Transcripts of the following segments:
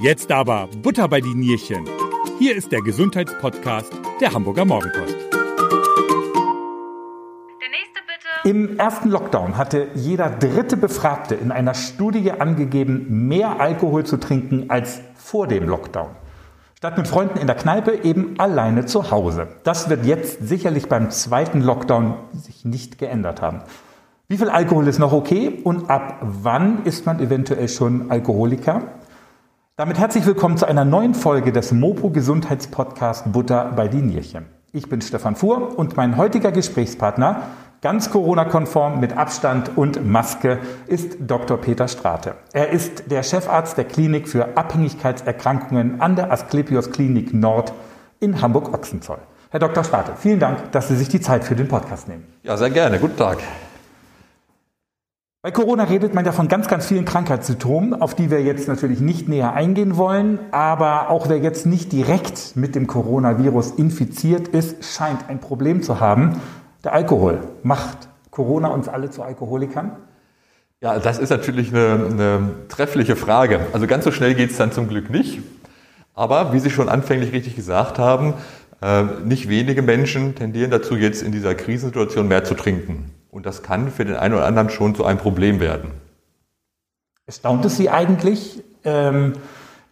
Jetzt aber Butter bei die Nierchen. Hier ist der Gesundheitspodcast der Hamburger Morgenpost. Der nächste bitte. Im ersten Lockdown hatte jeder dritte Befragte in einer Studie angegeben, mehr Alkohol zu trinken als vor dem Lockdown. Statt mit Freunden in der Kneipe eben alleine zu Hause. Das wird jetzt sicherlich beim zweiten Lockdown sich nicht geändert haben. Wie viel Alkohol ist noch okay und ab wann ist man eventuell schon Alkoholiker? Damit herzlich willkommen zu einer neuen Folge des Mopo Gesundheitspodcast Butter bei die Nierchen. Ich bin Stefan Fuhr und mein heutiger Gesprächspartner, ganz Corona-konform mit Abstand und Maske, ist Dr. Peter Strate. Er ist der Chefarzt der Klinik für Abhängigkeitserkrankungen an der Asklepios Klinik Nord in Hamburg-Ochsenzoll. Herr Dr. Strate, vielen Dank, dass Sie sich die Zeit für den Podcast nehmen. Ja, sehr gerne. Guten Tag. Bei Corona redet man ja von ganz, ganz vielen Krankheitssymptomen, auf die wir jetzt natürlich nicht näher eingehen wollen. Aber auch wer jetzt nicht direkt mit dem Coronavirus infiziert ist, scheint ein Problem zu haben. Der Alkohol. Macht Corona uns alle zu Alkoholikern? Ja, das ist natürlich eine, eine treffliche Frage. Also ganz so schnell geht es dann zum Glück nicht. Aber wie Sie schon anfänglich richtig gesagt haben, äh, nicht wenige Menschen tendieren dazu, jetzt in dieser Krisensituation mehr zu trinken. Und das kann für den einen oder anderen schon zu einem Problem werden. Erstaunt es Sie eigentlich, ähm,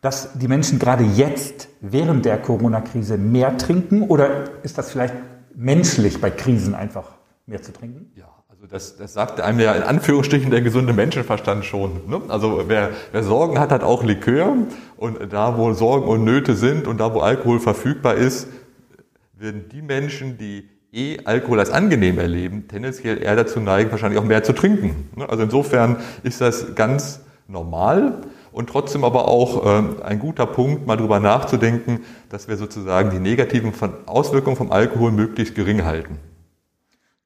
dass die Menschen gerade jetzt während der Corona-Krise mehr trinken? Oder ist das vielleicht menschlich bei Krisen einfach mehr zu trinken? Ja, also das, das sagt einem ja in Anführungsstrichen der gesunde Menschenverstand schon. Ne? Also wer, wer Sorgen hat, hat auch Likör. Und da, wo Sorgen und Nöte sind und da, wo Alkohol verfügbar ist, werden die Menschen, die eh Alkohol als angenehm erleben, tendenziell eher dazu neigen, wahrscheinlich auch mehr zu trinken. Ne? Also insofern ist das ganz normal und trotzdem aber auch äh, ein guter Punkt, mal drüber nachzudenken, dass wir sozusagen die negativen Auswirkungen vom Alkohol möglichst gering halten.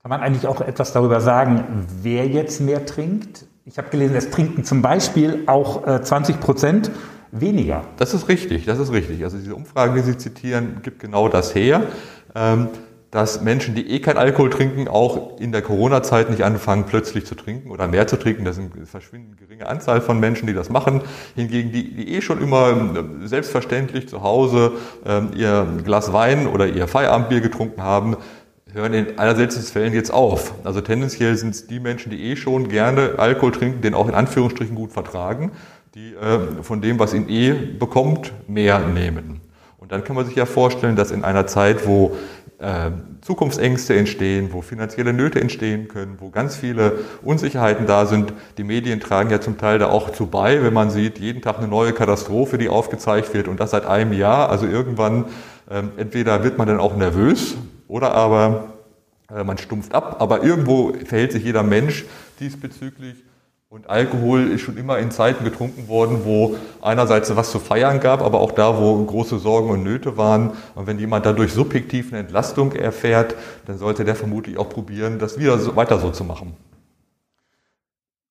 Kann man eigentlich auch etwas darüber sagen, wer jetzt mehr trinkt? Ich habe gelesen, es trinken zum Beispiel auch 20 äh, Prozent weniger. Das ist richtig, das ist richtig. Also diese Umfragen, die Sie zitieren, gibt genau das her. Ähm, dass Menschen, die eh kein Alkohol trinken, auch in der Corona-Zeit nicht anfangen, plötzlich zu trinken oder mehr zu trinken. Das eine verschwindend geringe Anzahl von Menschen, die das machen. Hingegen die, die eh schon immer ähm, selbstverständlich zu Hause ähm, ihr Glas Wein oder ihr Feierabendbier getrunken haben, hören in aller seltensten Fällen jetzt auf. Also tendenziell sind es die Menschen, die eh schon gerne Alkohol trinken, den auch in Anführungsstrichen gut vertragen, die äh, von dem, was ihn eh bekommt, mehr nehmen. Und dann kann man sich ja vorstellen, dass in einer Zeit, wo äh, Zukunftsängste entstehen, wo finanzielle Nöte entstehen können, wo ganz viele Unsicherheiten da sind. Die Medien tragen ja zum Teil da auch zu bei, wenn man sieht, jeden Tag eine neue Katastrophe, die aufgezeigt wird und das seit einem Jahr. Also irgendwann, ähm, entweder wird man dann auch nervös oder aber äh, man stumpft ab. Aber irgendwo verhält sich jeder Mensch diesbezüglich und Alkohol ist schon immer in Zeiten getrunken worden, wo einerseits was zu feiern gab, aber auch da, wo große Sorgen und Nöte waren. Und wenn jemand dadurch subjektiv eine Entlastung erfährt, dann sollte der vermutlich auch probieren, das wieder so, weiter so zu machen.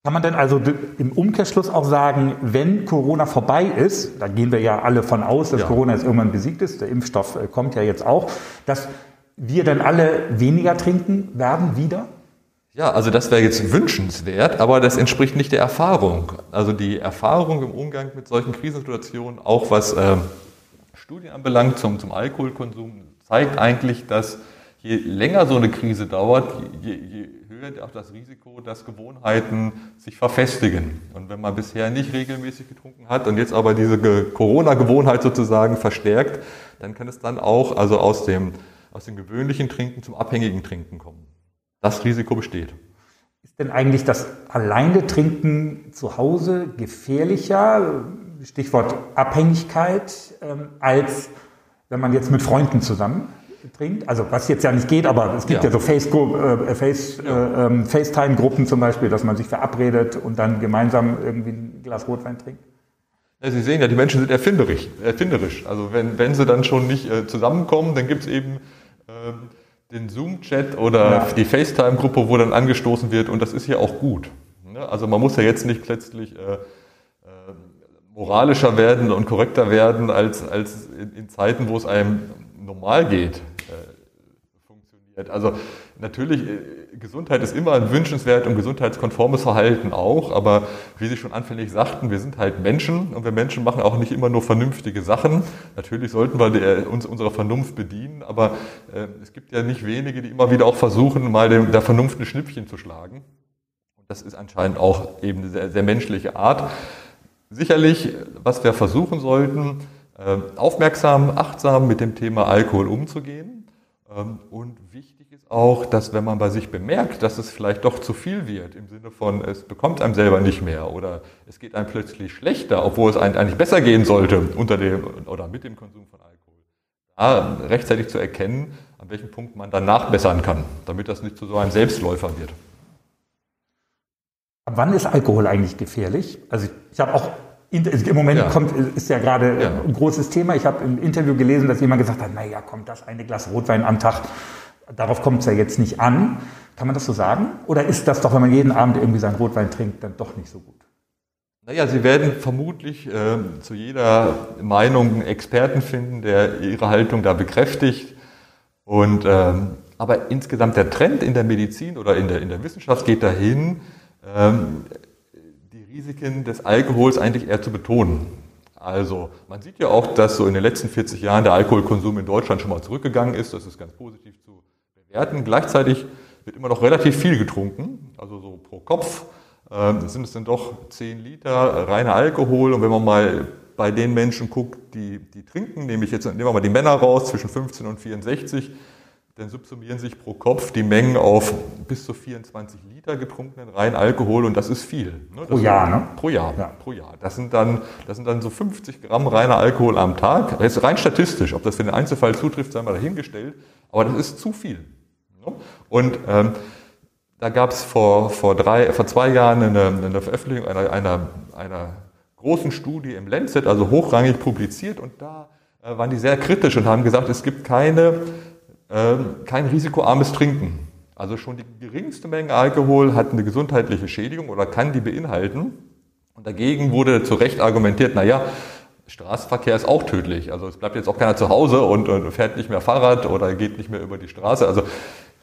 Kann man denn also im Umkehrschluss auch sagen, wenn Corona vorbei ist, da gehen wir ja alle von aus, dass ja. Corona jetzt irgendwann besiegt ist, der Impfstoff äh, kommt ja jetzt auch, dass wir dann alle weniger trinken werden wieder? Ja, also das wäre jetzt wünschenswert, aber das entspricht nicht der Erfahrung. Also die Erfahrung im Umgang mit solchen Krisensituationen, auch was äh, Studien anbelangt zum, zum Alkoholkonsum, zeigt eigentlich, dass je länger so eine Krise dauert, je, je höher auch das Risiko, dass Gewohnheiten sich verfestigen. Und wenn man bisher nicht regelmäßig getrunken hat und jetzt aber diese Corona-Gewohnheit sozusagen verstärkt, dann kann es dann auch also aus dem, aus dem gewöhnlichen Trinken zum abhängigen Trinken kommen. Das Risiko besteht. Ist denn eigentlich das alleine Trinken zu Hause gefährlicher, Stichwort Abhängigkeit, ähm, als wenn man jetzt mit Freunden zusammen trinkt? Also was jetzt ja nicht geht, aber es gibt ja, ja so Face, äh, Face, ja. Äh, ähm, FaceTime-Gruppen zum Beispiel, dass man sich verabredet und dann gemeinsam irgendwie ein Glas Rotwein trinkt. Ja, Sie sehen ja, die Menschen sind erfinderisch. erfinderisch. Also wenn, wenn sie dann schon nicht äh, zusammenkommen, dann gibt es eben ähm, den Zoom-Chat oder ja. die FaceTime-Gruppe, wo dann angestoßen wird und das ist ja auch gut. Also man muss ja jetzt nicht plötzlich äh, äh, moralischer werden und korrekter werden, als, als in, in Zeiten, wo es einem normal geht, äh, funktioniert. Also natürlich äh, Gesundheit ist immer ein wünschenswert und gesundheitskonformes Verhalten auch, aber wie Sie schon anfänglich sagten, wir sind halt Menschen und wir Menschen machen auch nicht immer nur vernünftige Sachen. Natürlich sollten wir der, uns unserer Vernunft bedienen, aber äh, es gibt ja nicht wenige, die immer wieder auch versuchen, mal der Vernunft ein Schnippchen zu schlagen. Das ist anscheinend auch eben eine sehr, sehr menschliche Art. Sicherlich, was wir versuchen sollten, äh, aufmerksam, achtsam mit dem Thema Alkohol umzugehen ähm, und wichtig auch, dass wenn man bei sich bemerkt, dass es vielleicht doch zu viel wird, im Sinne von, es bekommt einem selber nicht mehr oder es geht einem plötzlich schlechter, obwohl es eigentlich besser gehen sollte unter dem oder mit dem Konsum von Alkohol, da rechtzeitig zu erkennen, an welchem Punkt man dann nachbessern kann, damit das nicht zu so einem Selbstläufer wird. Wann ist Alkohol eigentlich gefährlich? Also ich, ich habe auch im Moment ja. kommt, ist ja gerade ja. ein großes Thema. Ich habe im Interview gelesen, dass jemand gesagt hat, naja, kommt das eine Glas Rotwein am Tag, darauf kommt es ja jetzt nicht an. Kann man das so sagen? Oder ist das doch, wenn man jeden Abend irgendwie seinen Rotwein trinkt, dann doch nicht so gut? Naja, Sie werden vermutlich äh, zu jeder Meinung einen Experten finden, der Ihre Haltung da bekräftigt. Und, ähm, aber insgesamt der Trend in der Medizin oder in der, in der Wissenschaft geht dahin, ähm, Risiken des Alkohols eigentlich eher zu betonen. Also man sieht ja auch, dass so in den letzten 40 Jahren der Alkoholkonsum in Deutschland schon mal zurückgegangen ist. Das ist ganz positiv zu bewerten. Gleichzeitig wird immer noch relativ viel getrunken. Also so pro Kopf äh, sind es dann doch 10 Liter reiner Alkohol. Und wenn man mal bei den Menschen guckt, die, die trinken, nämlich jetzt nehmen wir mal die Männer raus zwischen 15 und 64, dann subsumieren sich pro Kopf die Mengen auf bis zu 24 Liter getrunkenen rein Alkohol und das ist viel. Ne? Pro Jahr, ne? Pro Jahr, ja. pro Jahr. Das sind, dann, das sind dann so 50 Gramm reiner Alkohol am Tag. Das ist rein statistisch, ob das für den Einzelfall zutrifft, sei mal dahingestellt, aber das ist zu viel. Ne? Und ähm, da gab es vor, vor, vor zwei Jahren eine, eine Veröffentlichung einer, einer, einer großen Studie im Lancet, also hochrangig publiziert und da äh, waren die sehr kritisch und haben gesagt, es gibt keine ähm, kein risikoarmes Trinken. Also schon die geringste Menge Alkohol hat eine gesundheitliche Schädigung oder kann die beinhalten. Und dagegen wurde zu Recht argumentiert, naja, Straßenverkehr ist auch tödlich. Also es bleibt jetzt auch keiner zu Hause und, und, fährt nicht mehr Fahrrad oder geht nicht mehr über die Straße. Also,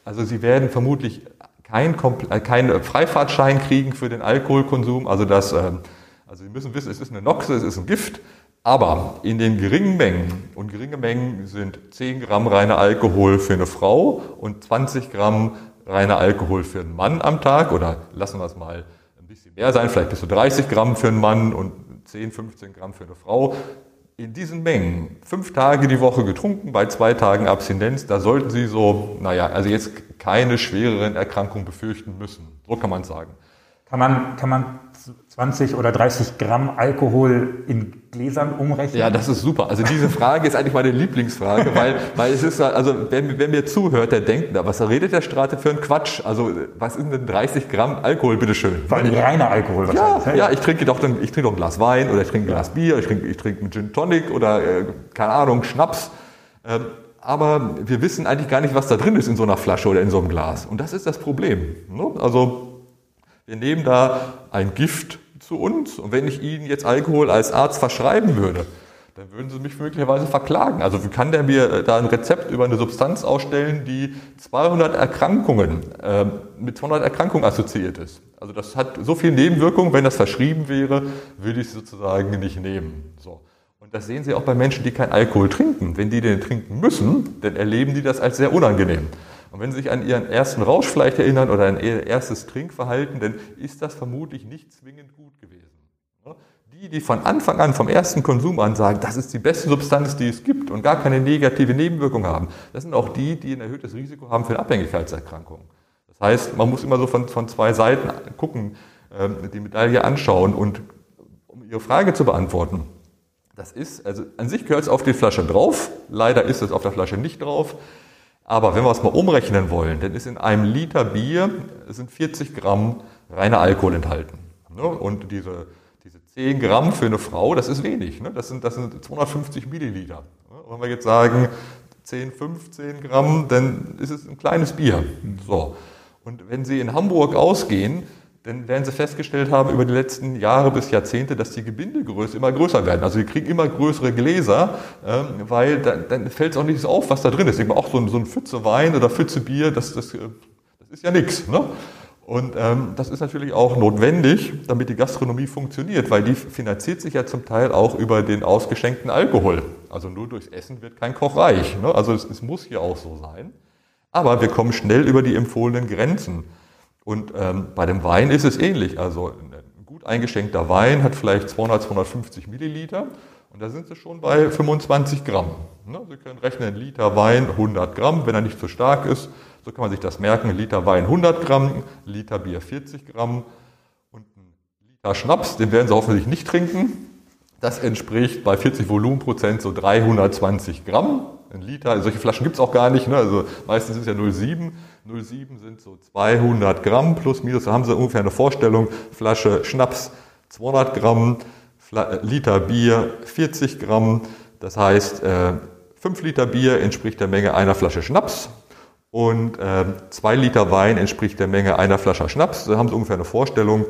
also Sie werden vermutlich keinen äh, kein Freifahrtschein kriegen für den Alkoholkonsum. Also, das, ähm, also Sie müssen wissen, es ist eine Noxe, es ist ein Gift. Aber in den geringen Mengen, und geringe Mengen sind 10 Gramm reiner Alkohol für eine Frau und 20 Gramm reiner Alkohol für einen Mann am Tag, oder lassen wir es mal ein bisschen mehr sein, vielleicht bis zu 30 Gramm für einen Mann und 10, 15 Gramm für eine Frau. In diesen Mengen, fünf Tage die Woche getrunken, bei zwei Tagen Abstinenz, da sollten Sie so, naja, also jetzt keine schwereren Erkrankungen befürchten müssen. So kann man sagen. Kann man, kann man 20 oder 30 Gramm Alkohol in Gläsern umrechnen? Ja, das ist super. Also diese Frage ist eigentlich meine Lieblingsfrage, weil, weil es ist, also wer, wer mir zuhört, der denkt, na, was redet der Strate für einen Quatsch? Also was sind denn 30 Gramm Alkohol, bitteschön? Vor allem reiner Alkohol wahrscheinlich. Ja, ne? ja, ich trinke doch, dann, ich trinke doch ein Glas Wein oder ich trinke ein Glas Bier, ich trinke, ich trinke einen Gin Tonic oder, äh, keine Ahnung, Schnaps. Ähm, aber wir wissen eigentlich gar nicht, was da drin ist in so einer Flasche oder in so einem Glas. Und das ist das Problem. Ne? Also wir nehmen da ein Gift zu uns. Und wenn ich Ihnen jetzt Alkohol als Arzt verschreiben würde, dann würden Sie mich möglicherweise verklagen. Also wie kann der mir äh, da ein Rezept über eine Substanz ausstellen, die 200 Erkrankungen, äh, mit 200 Erkrankungen assoziiert ist? Also das hat so viel Nebenwirkungen, wenn das verschrieben wäre, würde ich es sozusagen nicht nehmen. So. Und das sehen Sie auch bei Menschen, die kein Alkohol trinken. Wenn die den trinken müssen, dann erleben die das als sehr unangenehm. Und wenn Sie sich an Ihren ersten Rausch vielleicht erinnern oder an Ihr erstes Trinkverhalten, dann ist das vermutlich nicht zwingend gut gewesen. Die, die von Anfang an, vom ersten Konsum an sagen, das ist die beste Substanz, die es gibt und gar keine negative Nebenwirkung haben, das sind auch die, die ein erhöhtes Risiko haben für eine Abhängigkeitserkrankung. Das heißt, man muss immer so von, von zwei Seiten gucken, ähm, die Medaille anschauen und um Ihre Frage zu beantworten, das ist, also an sich gehört es auf die Flasche drauf, leider ist es auf der Flasche nicht drauf. Aber wenn wir es mal umrechnen wollen, dann ist in einem Liter Bier sind 40 Gramm reiner Alkohol enthalten. Ne? Und diese, diese 10 Gramm für eine Frau, das ist wenig. Ne? Das, sind, das sind 250 Milliliter. Und wenn wir jetzt sagen 10, 15 Gramm, dann ist es ein kleines Bier. So. Und wenn Sie in Hamburg ausgehen, dann werden Sie festgestellt haben über die letzten Jahre bis Jahrzehnte, dass die Gebindegröße immer größer werden. Also Sie kriegen immer größere Gläser, ähm, weil dann, dann fällt es auch nicht auf, was da drin ist. Eben auch so ein, so ein Pfütze Wein oder Pfütze Bier, das, das, das Das ist ja nichts. Ne? Und ähm, das ist natürlich auch notwendig, damit die Gastronomie funktioniert, weil die finanziert sich ja zum Teil auch über den ausgeschenkten Alkohol. Also nur durchs Essen wird kein Koch reich. Ne? Also es, es muss hier auch so sein. Aber wir kommen schnell über die empfohlenen Grenzen. Und ähm, bei dem Wein ist es ähnlich. Also ein gut eingeschenkter Wein hat vielleicht 200, 250 Milliliter. Und da sind Sie schon bei 25 Gramm. Ne? Sie können rechnen, Liter Wein 100 Gramm, wenn er nicht zu stark ist. So kann man sich das merken. Liter Wein 100 Gramm, Liter Bier 40 Gramm und ein Liter Schnaps, den werden Sie hoffentlich nicht trinken. Das entspricht bei 40 Volumenprozent so 320 Gramm. Ein Liter, solche Flaschen gibt es auch gar nicht. Ne? Also meistens ist es ja 0,7. 0,7 sind so 200 Gramm plus minus. Da haben Sie ungefähr eine Vorstellung. Flasche Schnaps 200 Gramm, äh, Liter Bier 40 Gramm. Das heißt, 5 äh, Liter Bier entspricht der Menge einer Flasche Schnaps und äh, zwei Liter Wein entspricht der Menge einer Flasche Schnaps. Da haben Sie ungefähr eine Vorstellung.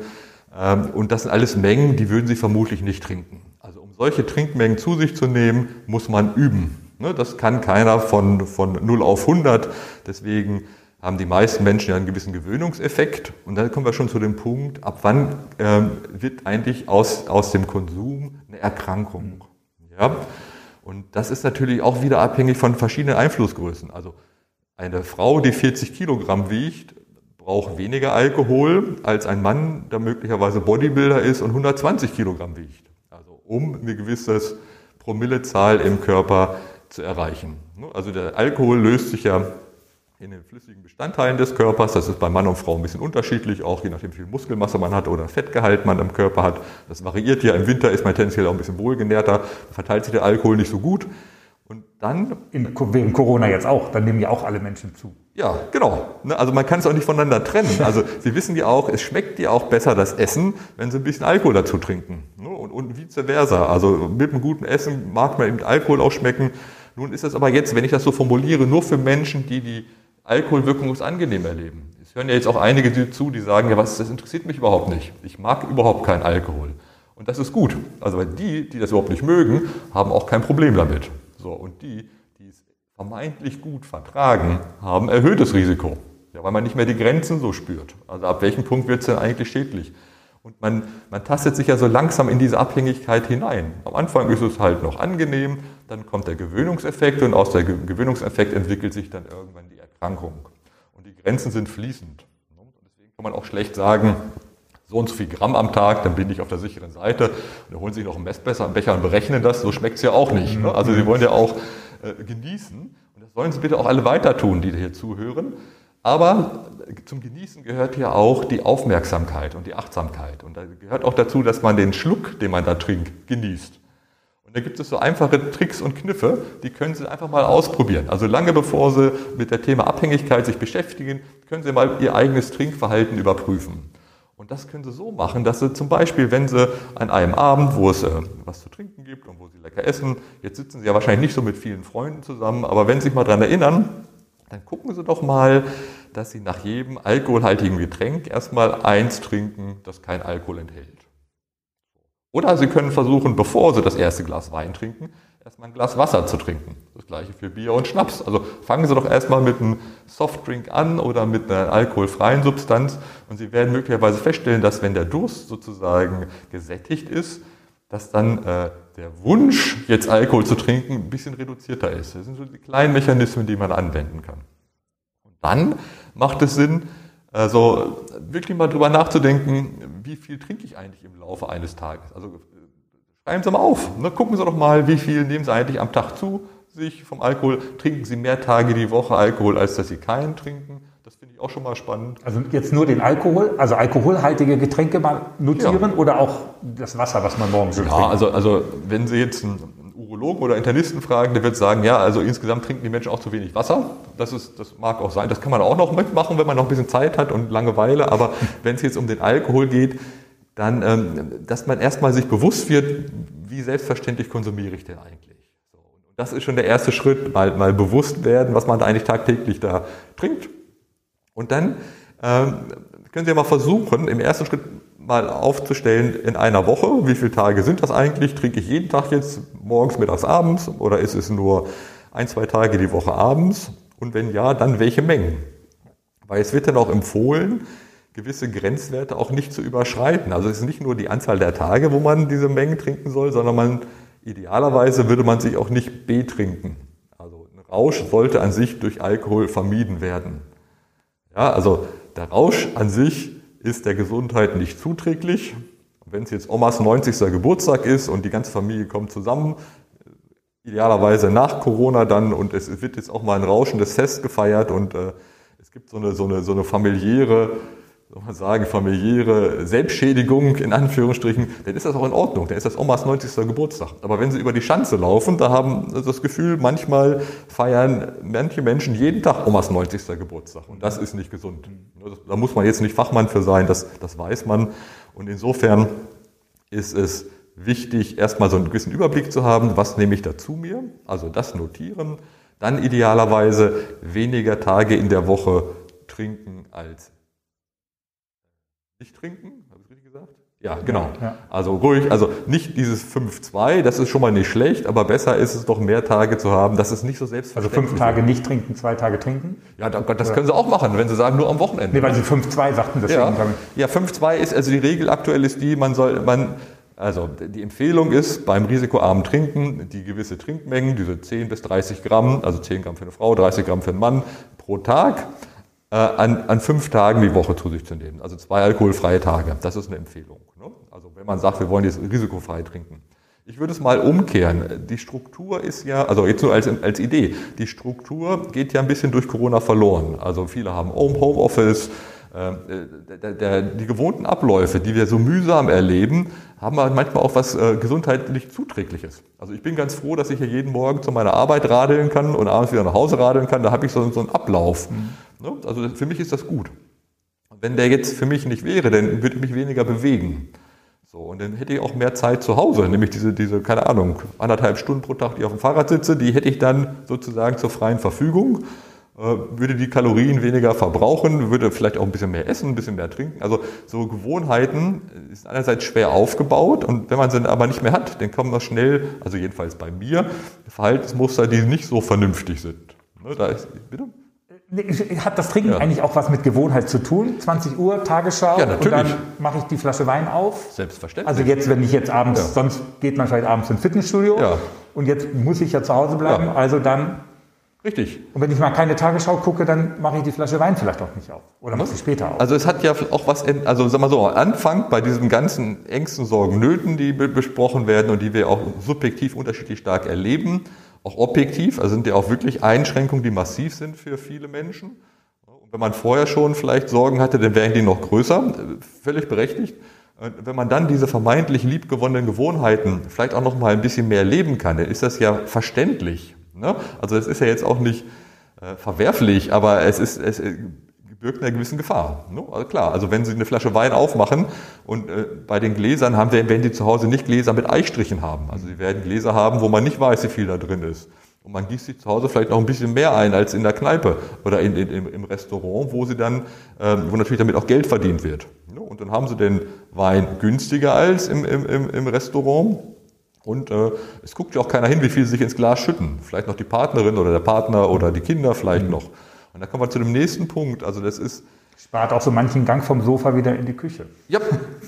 Ähm, und das sind alles Mengen, die würden Sie vermutlich nicht trinken. Also um solche Trinkmengen zu sich zu nehmen, muss man üben. Ne, das kann keiner von, von 0 auf 100. Deswegen haben die meisten Menschen ja einen gewissen Gewöhnungseffekt. Und dann kommen wir schon zu dem Punkt, ab wann ähm, wird eigentlich aus, aus dem Konsum eine Erkrankung. Ja? Und das ist natürlich auch wieder abhängig von verschiedenen Einflussgrößen. Also eine Frau, die 40 Kilogramm wiegt, braucht weniger Alkohol als ein Mann, der möglicherweise Bodybuilder ist und 120 Kilogramm wiegt. Also um eine gewisse Promillezahl im Körper zu erreichen. Also der Alkohol löst sich ja in den flüssigen Bestandteilen des Körpers. Das ist bei Mann und Frau ein bisschen unterschiedlich, auch je nachdem, wie viel Muskelmasse man hat oder Fettgehalt man im Körper hat. Das variiert ja. Im Winter ist man tendenziell auch ein bisschen wohlgenährter, verteilt sich der Alkohol nicht so gut. Und dann. In, wegen Corona jetzt auch, dann nehmen ja auch alle Menschen zu. Ja, genau. Ne, also man kann es auch nicht voneinander trennen. Also Sie wissen ja auch, es schmeckt ja auch besser das Essen, wenn Sie ein bisschen Alkohol dazu trinken. Ne, und, und vice versa. Also mit einem guten Essen mag man eben Alkohol auch schmecken. Nun ist es aber jetzt, wenn ich das so formuliere, nur für Menschen, die die Alkoholwirkung angenehm erleben. Es hören ja jetzt auch einige zu, die sagen, ja was, das interessiert mich überhaupt nicht. Ich mag überhaupt keinen Alkohol. Und das ist gut. Also die, die das überhaupt nicht mögen, haben auch kein Problem damit. So, und die, die es vermeintlich gut vertragen, haben erhöhtes Risiko. Ja, weil man nicht mehr die Grenzen so spürt. Also ab welchem Punkt wird es denn eigentlich schädlich? Und man, man tastet sich ja so langsam in diese Abhängigkeit hinein. Am Anfang ist es halt noch angenehm, dann kommt der Gewöhnungseffekt und aus der Gewöhnungseffekt entwickelt sich dann irgendwann die Erkrankung. Und die Grenzen sind fließend. Und deswegen kann man auch schlecht sagen, so und so viel Gramm am Tag, dann bin ich auf der sicheren Seite. Und dann holen Sie sich noch einen Messbecher und berechnen das. So schmeckt es ja auch nicht. Ne? Also Sie wollen ja auch äh, genießen. Und das sollen Sie bitte auch alle weiter tun, die hier zuhören. Aber zum Genießen gehört ja auch die Aufmerksamkeit und die Achtsamkeit. Und da gehört auch dazu, dass man den Schluck, den man da trinkt, genießt. Da gibt es so einfache Tricks und Kniffe, die können Sie einfach mal ausprobieren. Also lange bevor Sie mit dem Thema Abhängigkeit sich beschäftigen, können Sie mal Ihr eigenes Trinkverhalten überprüfen. Und das können Sie so machen, dass Sie zum Beispiel, wenn Sie an einem Abend, wo es äh, was zu trinken gibt und wo Sie lecker essen, jetzt sitzen Sie ja wahrscheinlich nicht so mit vielen Freunden zusammen, aber wenn Sie sich mal daran erinnern, dann gucken Sie doch mal, dass Sie nach jedem alkoholhaltigen Getränk erstmal eins trinken, das kein Alkohol enthält. Oder Sie können versuchen, bevor Sie das erste Glas Wein trinken, erstmal ein Glas Wasser zu trinken. Das gleiche für Bier und Schnaps. Also fangen Sie doch erstmal mit einem Softdrink an oder mit einer alkoholfreien Substanz und Sie werden möglicherweise feststellen, dass wenn der Durst sozusagen gesättigt ist, dass dann äh, der Wunsch, jetzt Alkohol zu trinken, ein bisschen reduzierter ist. Das sind so die kleinen Mechanismen, die man anwenden kann. Und dann macht es Sinn, also wirklich mal drüber nachzudenken, wie viel trinke ich eigentlich im Laufe eines Tages. Also Schreiben Sie mal auf. Ne? Gucken Sie doch mal, wie viel nehmen Sie eigentlich am Tag zu sich vom Alkohol. Trinken Sie mehr Tage die Woche Alkohol, als dass Sie keinen trinken. Das finde ich auch schon mal spannend. Also jetzt nur den Alkohol, also alkoholhaltige Getränke mal notieren ja. oder auch das Wasser, was man morgens ja, trinkt? Ja, also, also wenn Sie jetzt einen Urologen oder Internisten fragen, der wird sagen, ja, also insgesamt trinken die Menschen auch zu wenig Wasser. Das, ist, das mag auch sein. Das kann man auch noch mitmachen, wenn man noch ein bisschen Zeit hat und Langeweile. Aber wenn es jetzt um den Alkohol geht, dann, ähm, dass man erstmal sich bewusst wird, wie selbstverständlich konsumiere ich denn eigentlich. Das ist schon der erste Schritt, mal, mal bewusst werden, was man da eigentlich tagtäglich da trinkt. Und dann ähm, können Sie ja mal versuchen, im ersten Schritt mal aufzustellen in einer Woche, wie viele Tage sind das eigentlich? Trinke ich jeden Tag jetzt morgens, mittags, abends oder ist es nur ein, zwei Tage die Woche abends? Und wenn ja, dann welche Mengen? Weil es wird dann auch empfohlen, gewisse Grenzwerte auch nicht zu überschreiten. Also es ist nicht nur die Anzahl der Tage, wo man diese Mengen trinken soll, sondern man idealerweise würde man sich auch nicht betrinken. Also ein Rausch sollte an sich durch Alkohol vermieden werden. Ja, also der Rausch an sich ist der Gesundheit nicht zuträglich. Wenn es jetzt Omas 90. Geburtstag ist und die ganze Familie kommt zusammen, idealerweise nach Corona dann und es wird jetzt auch mal ein rauschendes Fest gefeiert und äh, es gibt so eine, so eine, so eine familiäre soll man sagen, familiäre Selbstschädigung in Anführungsstrichen, dann ist das auch in Ordnung. Dann ist das Omas 90. Geburtstag. Aber wenn sie über die Schanze laufen, da haben sie das Gefühl, manchmal feiern manche Menschen jeden Tag Omas 90. Geburtstag. Und das ist nicht gesund. Da muss man jetzt nicht Fachmann für sein, das, das weiß man. Und insofern ist es wichtig, erstmal so einen gewissen Überblick zu haben, was nehme ich da zu mir, also das notieren, dann idealerweise weniger Tage in der Woche trinken als nicht trinken, habe ich richtig gesagt? Ja, genau. Ja. Also ruhig, also nicht dieses 5-2, das ist schon mal nicht schlecht, aber besser ist es doch mehr Tage zu haben, dass es nicht so selbstverständlich Also fünf Tage nicht trinken, zwei Tage trinken? Ja, das können Sie auch machen, wenn Sie sagen, nur am Wochenende. Nee, weil Sie 5-2 sagten, deswegen. Ja, ja 5-2 ist, also die Regel aktuell ist die, man soll, man, also die Empfehlung ist beim risikoarmen Trinken die gewisse Trinkmengen, diese 10 bis 30 Gramm, also 10 Gramm für eine Frau, 30 Gramm für einen Mann pro Tag äh, an, an fünf Tagen die Woche zu sich zu nehmen. Also zwei alkoholfreie Tage. Das ist eine Empfehlung. Ne? Also wenn man sagt, wir wollen jetzt risikofrei trinken. Ich würde es mal umkehren. Die Struktur ist ja, also jetzt nur als, als Idee, die Struktur geht ja ein bisschen durch Corona verloren. Also viele haben Homeoffice, die gewohnten Abläufe, die wir so mühsam erleben, haben manchmal auch was äh, gesundheitlich Zuträgliches. Also ich bin ganz froh, dass ich hier jeden Morgen zu meiner Arbeit radeln kann und abends wieder nach Hause radeln kann. Da habe ich so, einen Ablauf. Mhm. Ne? Also für mich ist das gut. Wenn der jetzt für mich nicht wäre, dann würde ich mich weniger bewegen. So, und dann hätte ich auch mehr Zeit zu Hause, nämlich diese, diese, keine Ahnung, anderthalb Stunden pro Tag, die ich auf dem Fahrrad sitze, die hätte ich dann sozusagen zur freien Verfügung, äh, würde die Kalorien weniger verbrauchen, würde vielleicht auch ein bisschen mehr essen, ein bisschen mehr trinken. Also so Gewohnheiten ist einerseits schwer aufgebaut und wenn man sie aber nicht mehr hat, dann kommen wir schnell, also jedenfalls bei mir, Verhaltensmuster, die nicht so vernünftig sind. Ne, da ist, bitte? Hat das Trinken ja. eigentlich auch was mit Gewohnheit zu tun? 20 Uhr, Tagesschau ja, und dann mache ich die Flasche Wein auf? Selbstverständlich. Also jetzt, wenn ich jetzt abends, ja. sonst geht man vielleicht abends ins Fitnessstudio ja. und jetzt muss ich ja zu Hause bleiben, also dann... Richtig. Und wenn ich mal keine Tagesschau gucke, dann mache ich die Flasche Wein vielleicht auch nicht auf. Oder mache sie später auf. Also es hat ja auch was, also sag mal so, am Anfang bei diesen ganzen Ängsten, Sorgen, Nöten, die besprochen werden und die wir auch subjektiv unterschiedlich stark erleben, auch objektiv, also sind ja auch wirklich Einschränkungen, die massiv sind für viele Menschen. Und wenn man vorher schon vielleicht Sorgen hatte, dann wären die noch größer, völlig berechtigt. Wenn man dann diese vermeintlich liebgewonnenen Gewohnheiten vielleicht auch noch mal ein bisschen mehr leben kann, dann ist das ja verständlich. Ne? Also es ist ja jetzt auch nicht äh, verwerflich, aber es ist, es birgt eine gewisse Gefahr. Ne? Also klar, also wenn Sie eine Flasche Wein aufmachen und äh, bei den Gläsern haben wir, wenn Sie zu Hause nicht Gläser mit Eichstrichen haben, also Sie werden Gläser haben, wo man nicht weiß, wie viel da drin ist. Und man gießt sich zu Hause vielleicht noch ein bisschen mehr ein als in der Kneipe oder in, in, im Restaurant, wo sie dann, ähm, wo natürlich damit auch Geld verdient wird. Ne? Und dann haben sie den Wein günstiger als im, im, im Restaurant. Und äh, es guckt ja auch keiner hin, wie viel sie sich ins Glas schütten. Vielleicht noch die Partnerin oder der Partner oder die Kinder vielleicht mhm. noch. Und da kommen wir zu dem nächsten Punkt. Also das ist Spart auch so manchen Gang vom Sofa wieder in die Küche. Ja,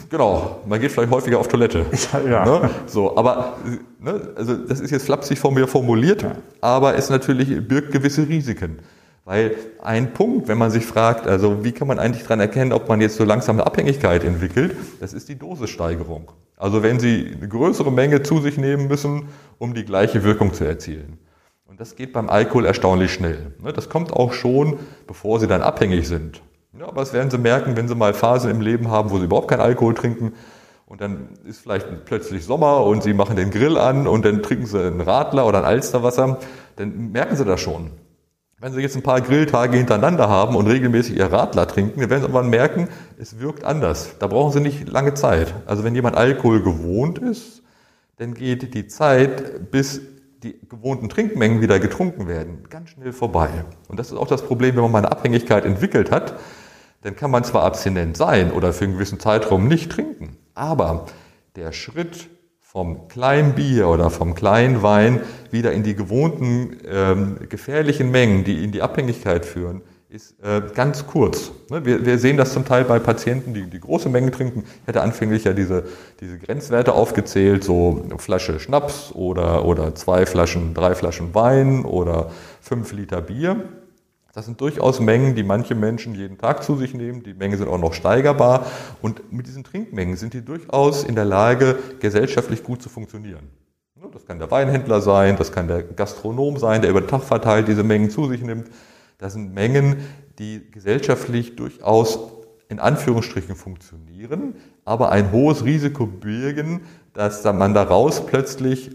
genau. Man geht vielleicht häufiger auf Toilette. Ja. Ne? So, aber ne, also das ist jetzt flapsig von mir formuliert, ja. aber es natürlich birgt gewisse Risiken. Weil ein Punkt, wenn man sich fragt, also wie kann man eigentlich daran erkennen, ob man jetzt so langsam eine Abhängigkeit entwickelt, das ist die Dosissteigerung. Also wenn Sie eine größere Menge zu sich nehmen müssen, um die gleiche Wirkung zu erzielen. Das geht beim Alkohol erstaunlich schnell. Ne, das kommt auch schon, bevor Sie dann abhängig sind. Ja, aber das werden Sie merken, wenn Sie mal Phasen im Leben haben, wo Sie überhaupt keinen Alkohol trinken und dann ist vielleicht plötzlich Sommer und Sie machen den Grill an und dann trinken Sie einen Radler oder ein Alsterwasser, dann merken Sie das schon. Wenn Sie jetzt ein paar Grilltage hintereinander haben und regelmäßig Ihr Radler trinken, dann werden Sie aber merken, es wirkt anders. Da brauchen Sie nicht lange Zeit. Also wenn jemand Alkohol gewohnt ist, dann geht die Zeit, bis die gewohnten Trinkmengen wieder getrunken werden, ganz schnell vorbei. Und das ist auch das Problem, wenn man mal eine Abhängigkeit entwickelt hat, dann kann man zwar abstinent sein oder für einen gewissen Zeitraum nicht trinken, aber der Schritt vom kleinen Bier oder vom kleinen Wein wieder in die gewohnten ähm, gefährlichen Mengen, die in die Abhängigkeit führen, ist äh, ganz kurz. Ne? Wir, wir, sehen das zum Teil bei Patienten, die, die große Mengen trinken. Ich hatte anfänglich ja diese, diese Grenzwerte aufgezählt, so eine Flasche Schnaps oder, oder zwei Flaschen, drei Flaschen Wein oder fünf Liter Bier. Das sind durchaus Mengen, die manche Menschen jeden Tag zu sich nehmen. Die Mengen sind auch noch steigerbar. Und mit diesen Trinkmengen sind die durchaus in der Lage, gesellschaftlich gut zu funktionieren. Das kann der Weinhändler sein, das kann der Gastronom sein, der über den Tag verteilt diese Mengen zu sich nimmt. Das sind Mengen, die gesellschaftlich durchaus in Anführungsstrichen funktionieren, aber ein hohes Risiko birgen, dass man daraus plötzlich,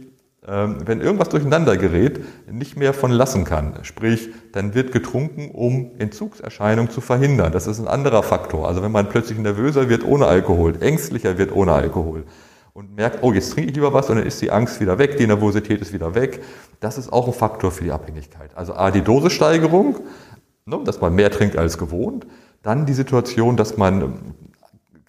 wenn irgendwas durcheinander gerät, nicht mehr von lassen kann. Sprich, dann wird getrunken, um Entzugserscheinungen zu verhindern. Das ist ein anderer Faktor. Also wenn man plötzlich nervöser wird ohne Alkohol, ängstlicher wird ohne Alkohol und merkt, oh, jetzt trinke ich lieber was und dann ist die Angst wieder weg, die Nervosität ist wieder weg. Das ist auch ein Faktor für die Abhängigkeit. Also A, die Dosissteigerung, ne, dass man mehr trinkt als gewohnt. Dann die Situation, dass man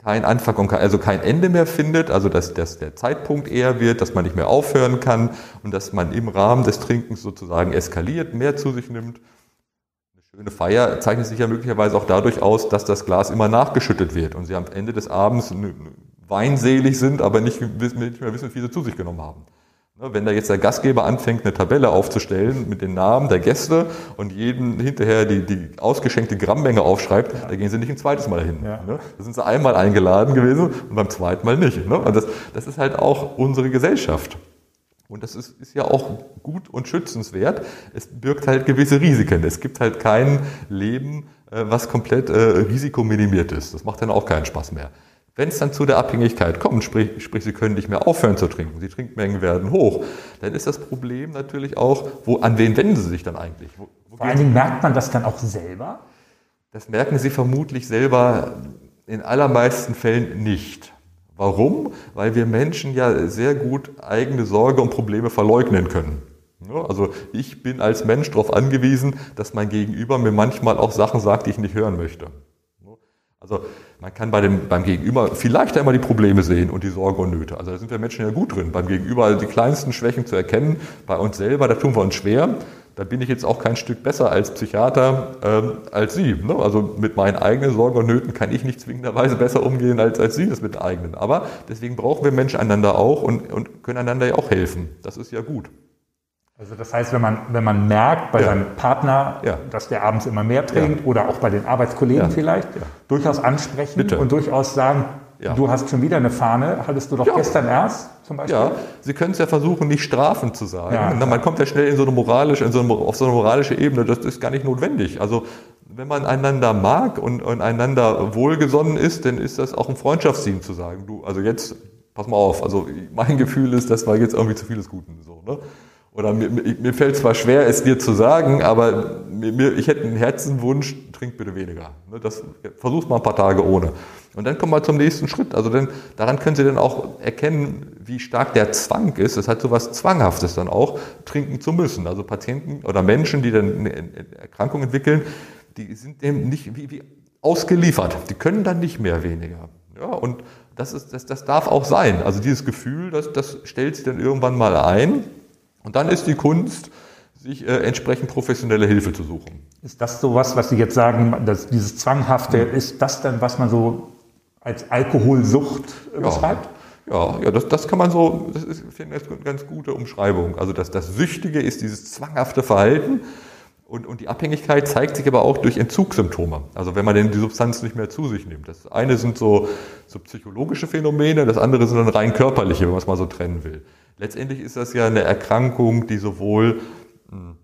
kein Anfang und kein, also kein Ende mehr findet, also dass, dass der Zeitpunkt eher wird, dass man nicht mehr aufhören kann und dass man im Rahmen des Trinkens sozusagen eskaliert, mehr zu sich nimmt. Eine schöne Feier zeichnet sich ja möglicherweise auch dadurch aus, dass das Glas immer nachgeschüttet wird und sie am Ende des Abends weinselig sind, aber nicht, nicht mehr wissen, wie sie zu sich genommen haben. Ne, wenn da jetzt der Gastgeber anfängt, eine Tabelle aufzustellen mit den Namen der Gäste und jeden hinterher die, die ausgeschenkte Grammmenge aufschreibt, ja. da gehen sie nicht ein zweites Mal hin. Ja. Ne? Da sind sie einmal eingeladen gewesen und beim zweiten Mal nicht. Ne? Und das, das ist halt auch unsere Gesellschaft. Und das ist, ist ja auch gut und schützenswert. Es birgt halt gewisse Risiken. Es gibt halt kein Leben, äh, was komplett äh, risikominimiert ist. Das macht dann auch keinen Spaß mehr. Wenn es dann zu der Abhängigkeit kommt, sprich, sprich, Sie können nicht mehr aufhören zu trinken, die Trinkmengen werden hoch, dann ist das Problem natürlich auch, wo, an wen wenden Sie sich dann eigentlich? Wo, wo Vor allen Dingen merkt man das dann auch selber? Das merken Sie vermutlich selber in allermeisten Fällen nicht. Warum? Weil wir Menschen ja sehr gut eigene Sorge und Probleme verleugnen können. Also ich bin als Mensch darauf angewiesen, dass mein Gegenüber mir manchmal auch Sachen sagt, die ich nicht hören möchte. Also man kann bei dem, beim Gegenüber vielleicht einmal die Probleme sehen und die Sorgen und Nöte. Also da sind wir Menschen ja gut drin, beim Gegenüber die kleinsten Schwächen zu erkennen. Bei uns selber, da tun wir uns schwer. Da bin ich jetzt auch kein Stück besser als Psychiater ähm, als Sie. Ne? Also mit meinen eigenen Sorgen und Nöten kann ich nicht zwingenderweise besser umgehen als, als Sie das mit eigenen. Aber deswegen brauchen wir Menschen einander auch und, und können einander ja auch helfen. Das ist ja gut. Also das heißt, wenn man, wenn man merkt bei ja. seinem Partner, ja. dass der abends immer mehr trinkt ja. oder auch bei den Arbeitskollegen vielleicht, durchaus ansprechen Bitte. und durchaus sagen, du hast schon wieder eine Fahne, hattest du doch gestern erst zum Beispiel? Ja, Sie können es ja versuchen, nicht strafend zu sagen. man kommt ja schnell in so eine moralische, in so eine, auf so eine moralische Ebene, das ist gar nicht notwendig. Also wenn man einander mag und, und einander wohlgesonnen ist, dann ist das auch ein Freundschaftsdienst zu sagen, du, also jetzt, pass mal auf, also mein Gefühl ist, das war jetzt irgendwie zu vieles Guten. So, ne? Oder mir, mir fällt zwar schwer, es dir zu sagen, aber mir, ich hätte einen Herzenwunsch, trink bitte weniger. Ne, das, versuch's mal ein paar Tage ohne. Und dann kommen wir zum nächsten Schritt. Also denn, daran können Sie dann auch erkennen, wie stark der Zwang ist. Es hat so was Zwanghaftes dann auch, trinken zu müssen. Also Patienten oder Menschen, die dann eine Erkrankung entwickeln, die sind dem nicht wie, wie ausgeliefert. Die können dann nicht mehr weniger. Ja, und das, ist, das, das darf auch sein. Also dieses Gefühl, das, das stellt sich dann irgendwann mal ein. Und dann ist die Kunst, sich äh, entsprechend professionelle Hilfe zu suchen. Ist das so was, was Sie jetzt sagen, dass dieses Zwanghafte, mhm. ist das dann, was man so als Alkoholsucht ja. beschreibt? Ja, ja das, das kann man so, das ist eine ganz, ganz gute Umschreibung. Also das, das Süchtige ist dieses zwanghafte Verhalten und, und die Abhängigkeit zeigt sich aber auch durch Entzugssymptome. Also wenn man denn die Substanz nicht mehr zu sich nimmt. Das eine sind so, so psychologische Phänomene, das andere sind dann rein körperliche, wenn man es mal so trennen will. Letztendlich ist das ja eine Erkrankung, die sowohl hm,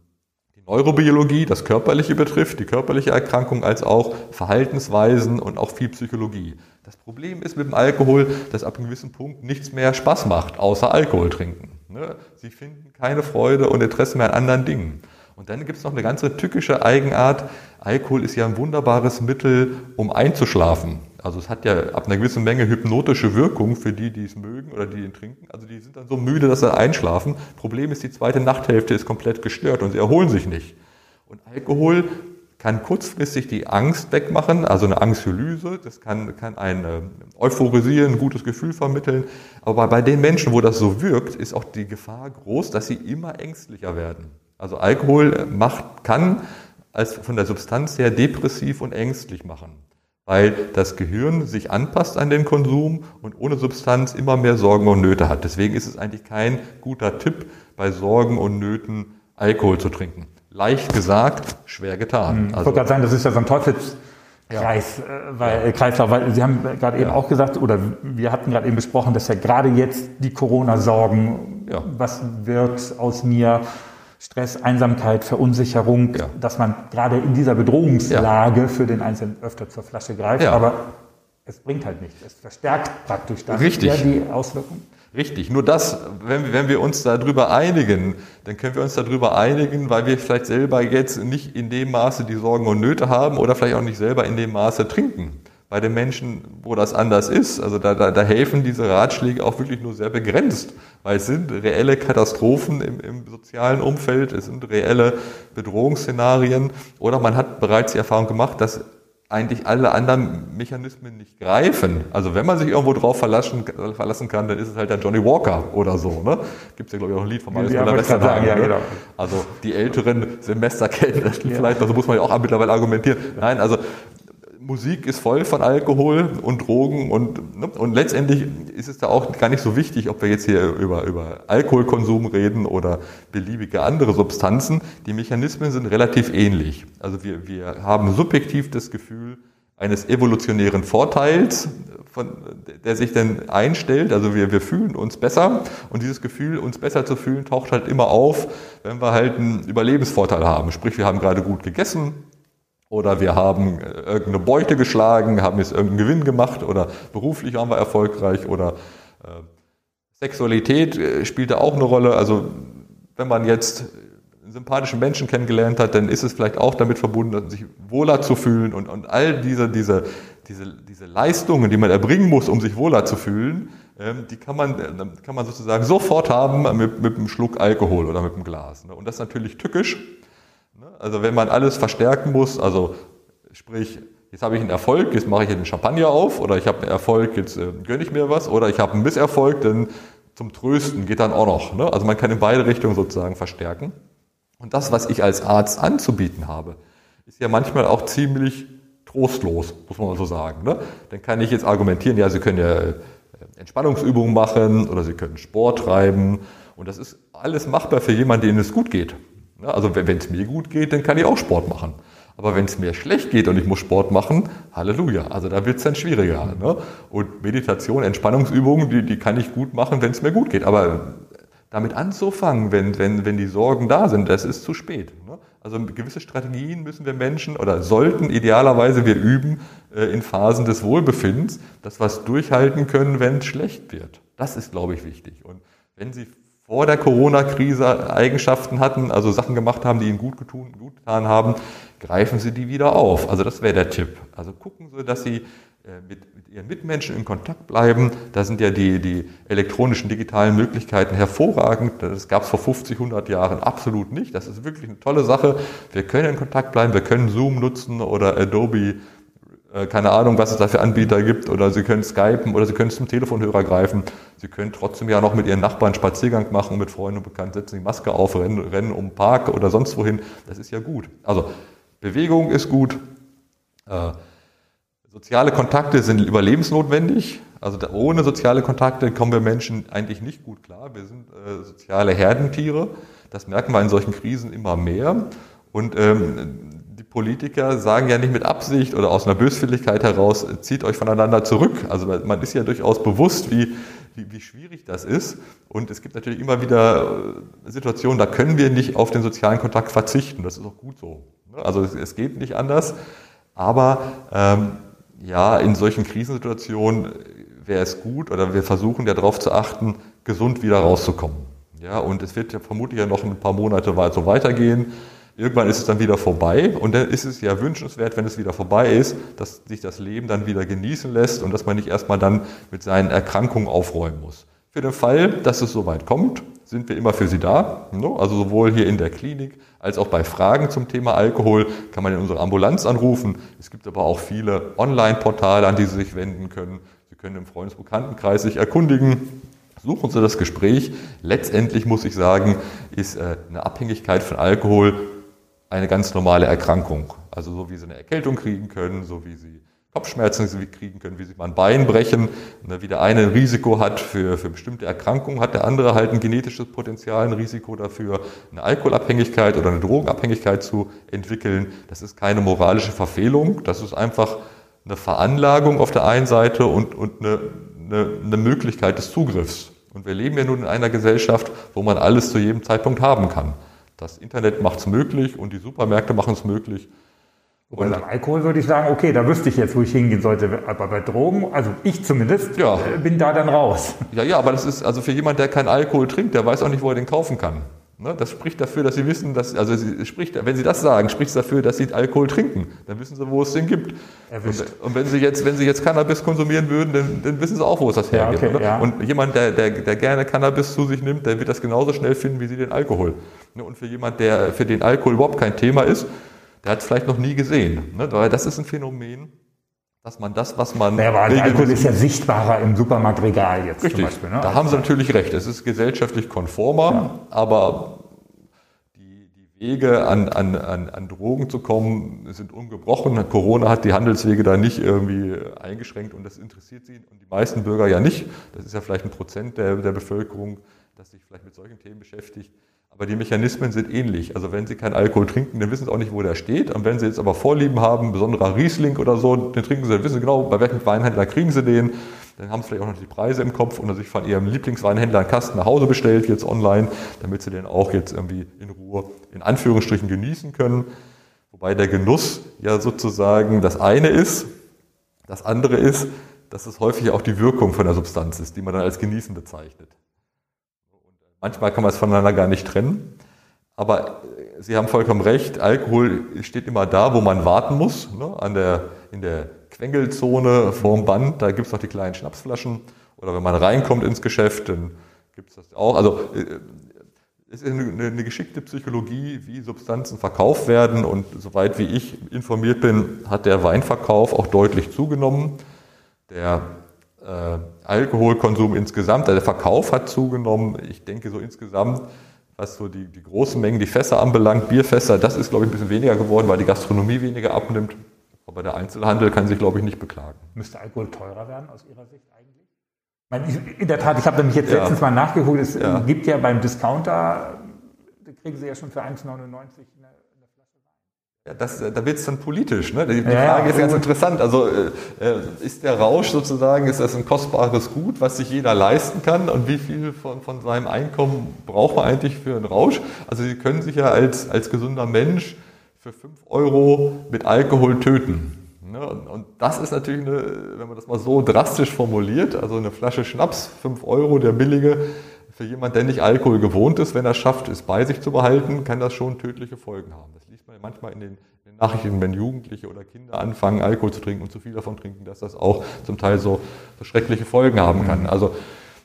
die Neurobiologie, das Körperliche betrifft, die körperliche Erkrankung, als auch Verhaltensweisen und auch viel Psychologie. Das Problem ist mit dem Alkohol, dass ab einem gewissen Punkt nichts mehr Spaß macht, außer Alkohol trinken. Ne? Sie finden keine Freude und Interesse mehr an anderen Dingen. Und dann gibt es noch eine ganze tückische Eigenart. Alkohol ist ja ein wunderbares Mittel, um einzuschlafen. Also es hat ja ab einer gewissen Menge hypnotische Wirkung für die, die es mögen oder die ihn trinken. Also die sind dann so müde, dass sie einschlafen. Problem ist, die zweite Nachthälfte ist komplett gestört und sie erholen sich nicht. Und Alkohol kann kurzfristig die Angst wegmachen, also eine Angsthylyse, das kann, kann ein äh, euphorisieren, ein gutes Gefühl vermitteln. Aber bei den Menschen, wo das so wirkt, ist auch die Gefahr groß, dass sie immer ängstlicher werden. Also Alkohol macht, kann als von der Substanz her depressiv und ängstlich machen, weil das Gehirn sich anpasst an den Konsum und ohne Substanz immer mehr Sorgen und Nöte hat. deswegen ist es eigentlich kein guter Tipp, bei Sorgen und Nöten Alkohol zu trinken. Leicht gesagt, schwer getan. Ich also, wollte gerade sagen, das ist ja so ein Teufels Kreis, ja. Äh, weil, ja. Kreislauf, weil Sie haben gerade eben auch gesagt, oder wir hatten gerade eben besprochen, dass ja gerade jetzt die Corona-Sorgen, ja. was wird aus mir, Stress, Einsamkeit, Verunsicherung, dass man gerade in dieser Bedrohungslage für den Einzelnen öfter zur Flasche greift, aber es bringt halt nichts. Es verstärkt praktisch dann Richtig. die Auswirkungen. Richtig, nur das, wenn, wenn wir uns darüber einigen, dann können wir uns darüber einigen, weil wir vielleicht selber jetzt nicht in dem Maße die Sorgen und Nöte haben oder vielleicht auch nicht selber in dem Maße trinken. Bei den Menschen, wo das anders ist, also da, da, da helfen diese Ratschläge auch wirklich nur sehr begrenzt, weil es sind reelle Katastrophen im, im sozialen Umfeld, es sind reelle Bedrohungsszenarien oder man hat bereits die Erfahrung gemacht, dass eigentlich alle anderen Mechanismen nicht greifen. Also wenn man sich irgendwo drauf verlassen, verlassen kann, dann ist es halt der Johnny Walker oder so. Ne? Gibt es ja, glaube ich, auch ein Lied von Marius ja, Westerhagen. Ja, ne? genau. Also die älteren Semester kennen das ja. vielleicht, also muss man ja auch mittlerweile argumentieren. Nein, also Musik ist voll von Alkohol und Drogen und, ne? und letztendlich ist es da auch gar nicht so wichtig, ob wir jetzt hier über, über Alkoholkonsum reden oder beliebige andere Substanzen. Die Mechanismen sind relativ ähnlich. Also wir, wir haben subjektiv das Gefühl eines evolutionären Vorteils, von, der sich dann einstellt. Also wir, wir fühlen uns besser und dieses Gefühl, uns besser zu fühlen, taucht halt immer auf, wenn wir halt einen Überlebensvorteil haben. Sprich, wir haben gerade gut gegessen, oder wir haben äh, irgendeine Beute geschlagen, haben jetzt irgendeinen Gewinn gemacht oder beruflich waren wir erfolgreich oder äh, Sexualität äh, spielte auch eine Rolle. Also wenn man jetzt einen sympathischen Menschen kennengelernt hat, dann ist es vielleicht auch damit verbunden, sich wohler zu fühlen und, und all diese, diese, diese, diese Leistungen, die man erbringen muss, um sich wohler zu fühlen, ähm, die kann man, äh, kann man sozusagen sofort haben mit, mit einem Schluck Alkohol oder mit einem Glas. Ne? Und das ist natürlich tückisch? Also wenn man alles verstärken muss, also sprich, jetzt habe ich einen Erfolg, jetzt mache ich den Champagner auf oder ich habe einen Erfolg, jetzt äh, gönne ich mir was oder ich habe einen Misserfolg, dann zum Trösten geht dann auch noch. Ne? Also man kann in beide Richtungen sozusagen verstärken. Und das, was ich als Arzt anzubieten habe, ist ja manchmal auch ziemlich trostlos, muss man mal so sagen. Ne? Dann kann ich jetzt argumentieren, ja, Sie können ja äh, Entspannungsübungen machen oder Sie können Sport treiben und das ist alles machbar für jemanden, denen es gut geht. Ne? Also wenn es mir gut geht, dann kann ich auch Sport machen. Aber wenn es mir schlecht geht und ich muss Sport machen, Halleluja. Also da wird es dann schwieriger. Ne? Und Meditation, Entspannungsübungen, die, die kann ich gut machen, wenn es mir gut geht. Aber damit anzufangen, wenn, wenn, wenn die Sorgen da sind, das ist zu spät. Ne? Also gewisse Strategien müssen wir Menschen oder sollten idealerweise wir üben äh, in Phasen des Wohlbefindens, dass wir es durchhalten können, wenn es schlecht wird. Das ist, glaube ich, wichtig. Und wenn Sie vor der Corona-Krise Eigenschaften hatten, also Sachen gemacht haben, die ihnen gut, getun, gut getan haben, greifen Sie die wieder auf. Also das wäre der Tipp. Also gucken Sie, dass Sie äh, mit, mit, Ihren Mitmenschen in Kontakt bleiben. Da sind ja die, die elektronischen, digitalen Möglichkeiten hervorragend. Das gab es vor 50, 100 Jahren absolut nicht. Das ist wirklich eine tolle Sache. Wir können in Kontakt bleiben, wir können Zoom nutzen oder Adobe keine Ahnung, was es da für Anbieter gibt, oder Sie können Skypen oder Sie können zum Telefonhörer greifen. Sie können trotzdem ja noch mit Ihren Nachbarn Spaziergang machen, mit Freunden und Bekannten, setzen die Maske auf, rennen, rennen um den Park oder sonst wohin. Das ist ja gut. Also Bewegung ist gut. Äh, soziale Kontakte sind überlebensnotwendig. Also da, ohne soziale Kontakte kommen wir Menschen eigentlich nicht gut klar. Wir sind äh, soziale Herdentiere. Das merken wir in solchen Krisen immer mehr. Und ähm, Politiker sagen ja nicht mit Absicht oder aus einer Böswilligkeit heraus, zieht euch voneinander zurück. Also man ist ja durchaus bewusst, wie, wie, wie schwierig das ist. Und es gibt natürlich immer wieder äh, Situationen, da können wir nicht auf den sozialen Kontakt verzichten. Das ist auch gut so. Also es, es geht nicht anders. Aber ähm, ja, in solchen Krisensituationen wäre es gut oder wir versuchen ja darauf zu achten, gesund wieder rauszukommen. Ja, und es wird ja vermutlich ja noch ein paar Monate so weitergehen. Irgendwann ist es dann wieder vorbei und dann ist es ja wünschenswert, wenn es wieder vorbei ist, dass sich das Leben dann wieder genießen lässt und dass man nicht erstmal dann mit seinen Erkrankungen aufräumen muss. Für den Fall, dass es soweit kommt, sind wir immer für Sie da. Also sowohl hier in der Klinik als auch bei Fragen zum Thema Alkohol kann man in unsere Ambulanz anrufen. Es gibt aber auch viele Online-Portale, an die Sie sich wenden können. Sie können im Freundesbekanntenkreis sich erkundigen. Suchen Sie das Gespräch. Letztendlich muss ich sagen, ist äh, eine Abhängigkeit von Alkohol eine ganz normale Erkrankung. Also so wie sie eine Erkältung kriegen können, so wie sie Kopfschmerzen kriegen können, wie sie mal ein Bein brechen. Ne, wie der eine ein Risiko hat für, für bestimmte Erkrankungen, hat der andere halt ein genetisches Potenzial, ein Risiko dafür, eine Alkoholabhängigkeit oder eine Drogenabhängigkeit zu entwickeln. Das ist keine moralische Verfehlung, das ist einfach eine Veranlagung auf der einen Seite und, und eine, eine, eine Möglichkeit des Zugriffs. Und wir leben ja nun in einer Gesellschaft, wo man alles zu jedem Zeitpunkt haben kann. Das Internet macht es möglich und die Supermärkte machen es möglich. Und beim Alkohol würde ich sagen, okay, da wüsste ich jetzt, wo ich hingehen sollte. Aber bei Drogen, also ich zumindest, ja. Äh, bin da dann raus. Ja, ja, aber das ist also für jemand, der keinen Alkohol trinkt, der weiß auch nicht, wo er den kaufen kann. Ne, das spricht dafür, dass sie wissen, dass, also sie spricht, wenn sie das sagen, spricht es dafür, dass sie Alkohol trinken. Dann wissen sie, wo es den gibt. Und, und, wenn sie jetzt, wenn sie jetzt Cannabis konsumieren würden, dann, dann wissen sie auch, wo es das hergeht. Ja, okay, ja. Und jemand, der, der, der gerne Cannabis zu sich nimmt, der wird das genauso schnell finden, wie sie den Alkohol. Ne, und für jemand, der für den Alkohol überhaupt kein Thema ist, der hat es vielleicht noch nie gesehen. Ne? Weil das ist ein Phänomen, dass man das, was man. Ja, aber Alkohol ist ja sichtbarer im Supermarktregal jetzt Richtig. zum Beispiel. Ne? Da haben Sie natürlich recht. Es ist gesellschaftlich konformer, ja. aber die, die Wege an, an, an, an Drogen zu kommen sind ungebrochen. Corona hat die Handelswege da nicht irgendwie eingeschränkt und das interessiert Sie und die meisten Bürger ja nicht. Das ist ja vielleicht ein Prozent der, der Bevölkerung, das sich vielleicht mit solchen Themen beschäftigt. Aber die Mechanismen sind ähnlich. Also wenn Sie keinen Alkohol trinken, dann wissen Sie auch nicht, wo der steht. Und wenn Sie jetzt aber Vorlieben haben, besonderer Riesling oder so, den trinken Sie, dann wissen Sie genau, bei welchem Weinhändler kriegen Sie den. Dann haben Sie vielleicht auch noch die Preise im Kopf und sich von Ihrem Lieblingsweinhändler einen Kasten nach Hause bestellt, jetzt online, damit Sie den auch jetzt irgendwie in Ruhe, in Anführungsstrichen, genießen können. Wobei der Genuss ja sozusagen das eine ist. Das andere ist, dass es häufig auch die Wirkung von der Substanz ist, die man dann als Genießen bezeichnet. Manchmal kann man es voneinander gar nicht trennen. Aber Sie haben vollkommen recht, Alkohol steht immer da, wo man warten muss. Ne? An der, in der Quengelzone vorm Band, da gibt es noch die kleinen Schnapsflaschen. Oder wenn man reinkommt ins Geschäft, dann gibt es das auch. Also äh, es ist eine, eine, geschickte Psychologie, wie Substanzen verkauft werden. Und soweit wie ich informiert bin, hat der Weinverkauf auch deutlich zugenommen. Der äh, Alkoholkonsum insgesamt, also der Verkauf hat zugenommen. Ich denke so insgesamt, was so die, die großen Mengen, die Fässer anbelangt, Bierfässer, das ist, glaube ich, ein bisschen weniger geworden, weil die Gastronomie weniger abnimmt. Aber der Einzelhandel kann sich, glaube ich, nicht beklagen. Müsste Alkohol teurer werden aus Ihrer Sicht eigentlich? In der Tat, ich habe nämlich jetzt ja. letztens mal nachgeguckt, es ja. gibt ja beim Discounter, da kriegen Sie ja schon für 1,99 eine ja, das, da wird es dann politisch. Ne? Die, die ja, Frage ist ganz interessant. Also äh, äh, ist der Rausch sozusagen, ist das ein kostbares Gut, was sich jeder leisten kann? Und wie viel von, von seinem Einkommen braucht man eigentlich für einen Rausch? Also Sie können sich ja als, als gesunder Mensch für 5 Euro mit Alkohol töten. Ne? Und, und das ist natürlich, eine, wenn man das mal so drastisch formuliert, also eine Flasche Schnaps, 5 Euro, der billige, für jemand, der nicht Alkohol gewohnt ist, wenn er schafft, es bei sich zu behalten, kann das schon tödliche Folgen haben. Das liest man manchmal in den, in den Nachrichten, wenn Jugendliche oder Kinder anfangen, Alkohol zu trinken und zu viel davon trinken, dass das auch zum Teil so, so schreckliche Folgen haben kann. Also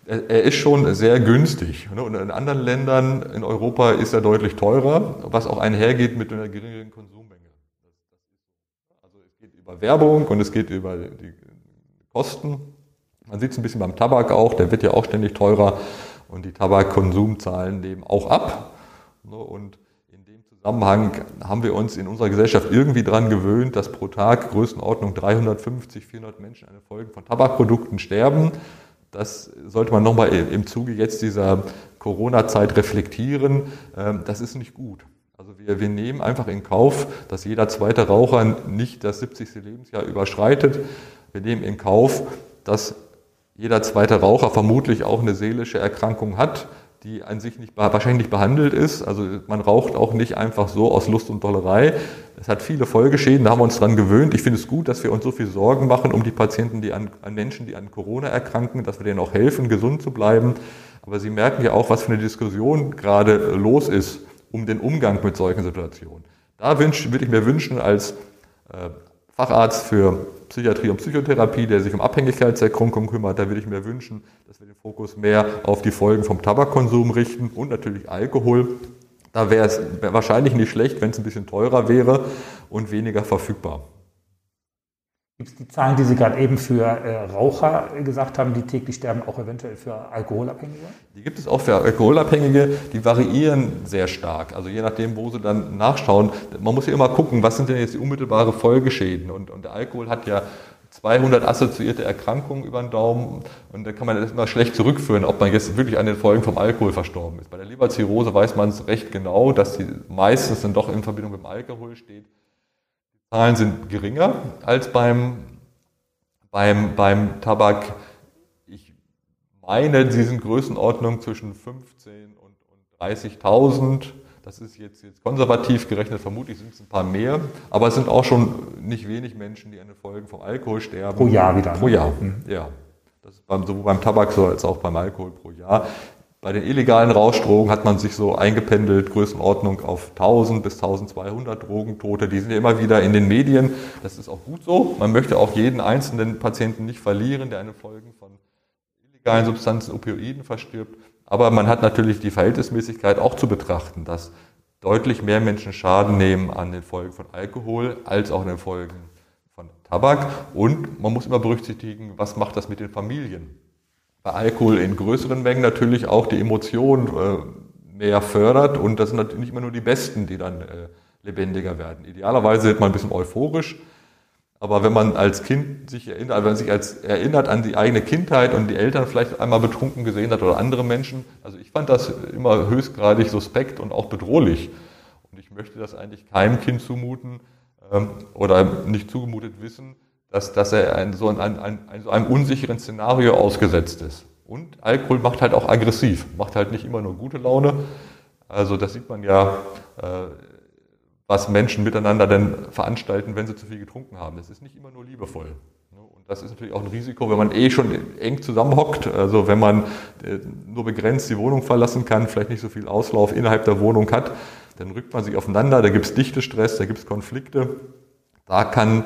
er ist schon sehr günstig. Ne? Und in anderen Ländern in Europa ist er deutlich teurer, was auch einhergeht mit einer geringeren Konsummenge. Also es geht über Werbung und es geht über die Kosten. Man sieht es ein bisschen beim Tabak auch, der wird ja auch ständig teurer und die Tabakkonsumzahlen nehmen auch ab. Ne, und in dem Zusammenhang haben wir uns in unserer Gesellschaft irgendwie daran gewöhnt, dass pro Tag Größenordnung 350, 400 Menschen an den Folgen von Tabakprodukten sterben. Das sollte man nochmal im Zuge jetzt dieser Corona-Zeit reflektieren. Ähm, das ist nicht gut. Also wir, wir nehmen einfach in Kauf, dass jeder zweite Raucher nicht das 70. Lebensjahr überschreitet. Wir nehmen in Kauf, dass jeder zweite Raucher vermutlich auch eine seelische Erkrankung hat, die an sich nicht, wahrscheinlich nicht behandelt ist. Also man raucht auch nicht einfach so aus Lust und Dollerei. Es hat viele Folgeschäden, da haben wir uns dran gewöhnt. Ich finde es gut, dass wir uns so viel Sorgen machen um die Patienten, die an, an Menschen, die an Corona erkranken, dass wir denen auch helfen, gesund zu bleiben. Aber Sie merken ja auch, was für eine Diskussion gerade los ist um den Umgang mit solchen Situationen. Da würde ich mir wünschen, als äh, Facharzt für Psychiatrie und Psychotherapie, der sich um Abhängigkeitserkrankungen kümmert. Da würde ich mir wünschen, dass wir den Fokus mehr auf die Folgen vom Tabakkonsum richten und natürlich Alkohol. Da wäre es wahrscheinlich nicht schlecht, wenn es ein bisschen teurer wäre und weniger verfügbar. Gibt es die Zahlen, die Sie gerade eben für äh, Raucher gesagt haben, die täglich sterben, auch eventuell für Alkoholabhängige? Die gibt es auch für Alkoholabhängige, die variieren sehr stark. Also je nachdem, wo Sie dann nachschauen. Man muss ja immer gucken, was sind denn jetzt die unmittelbare Folgeschäden. Und, und der Alkohol hat ja 200 assoziierte Erkrankungen über den Daumen und da kann man das immer schlecht zurückführen, ob man jetzt wirklich an den Folgen vom Alkohol verstorben ist. Bei der Leberzirrhose weiß man es recht genau, dass sie meistens dann doch in Verbindung mit dem Alkohol steht. Zahlen sind geringer als beim, beim, beim Tabak. Ich meine, sie sind Größenordnung zwischen 15 und, und 30.000. Das ist jetzt, jetzt konservativ gerechnet, vermutlich sind es ein paar mehr, aber es sind auch schon nicht wenig Menschen, die an den Folgen vom Alkohol sterben. Pro Jahr wieder. Ne? Pro Jahr, mhm. ja. Das ist beim, sowohl beim Tabak so als auch beim Alkohol pro Jahr. Bei den illegalen Rauschdrogen hat man sich so eingependelt, Größenordnung auf 1000 bis 1200 Drogentote. Die sind ja immer wieder in den Medien. Das ist auch gut so. Man möchte auch jeden einzelnen Patienten nicht verlieren, der eine Folgen von illegalen Substanzen, Opioiden verstirbt. Aber man hat natürlich die Verhältnismäßigkeit auch zu betrachten, dass deutlich mehr Menschen Schaden nehmen an den Folgen von Alkohol als auch an den Folgen von Tabak. Und man muss immer berücksichtigen, was macht das mit den Familien bei Alkohol in größeren Mengen natürlich auch die Emotion äh, mehr fördert und das sind natürlich nicht immer nur die Besten, die dann äh, lebendiger werden. Idealerweise wird man ein bisschen euphorisch, aber wenn man als Kind sich erinnert, wenn man sich als erinnert an die eigene Kindheit und die Eltern vielleicht einmal betrunken gesehen hat oder andere Menschen, also ich fand das immer höchstgradig suspekt und auch bedrohlich. Und ich möchte das eigentlich keinem Kind zumuten ähm, oder nicht zugemutet wissen, dass, dass er ein, so ein, ein, ein, einem unsicheren Szenario ausgesetzt ist. Und Alkohol macht halt auch aggressiv, macht halt nicht immer nur gute Laune. Also das sieht man ja, äh, was Menschen miteinander denn veranstalten, wenn sie zu viel getrunken haben. Das ist nicht immer nur liebevoll. Und das ist natürlich auch ein Risiko, wenn man eh schon eng zusammenhockt, also wenn man äh, nur begrenzt die Wohnung verlassen kann, vielleicht nicht so viel Auslauf innerhalb der Wohnung hat, dann rückt man sich aufeinander, da gibt es Dichtestress, da gibt es Konflikte. Da kann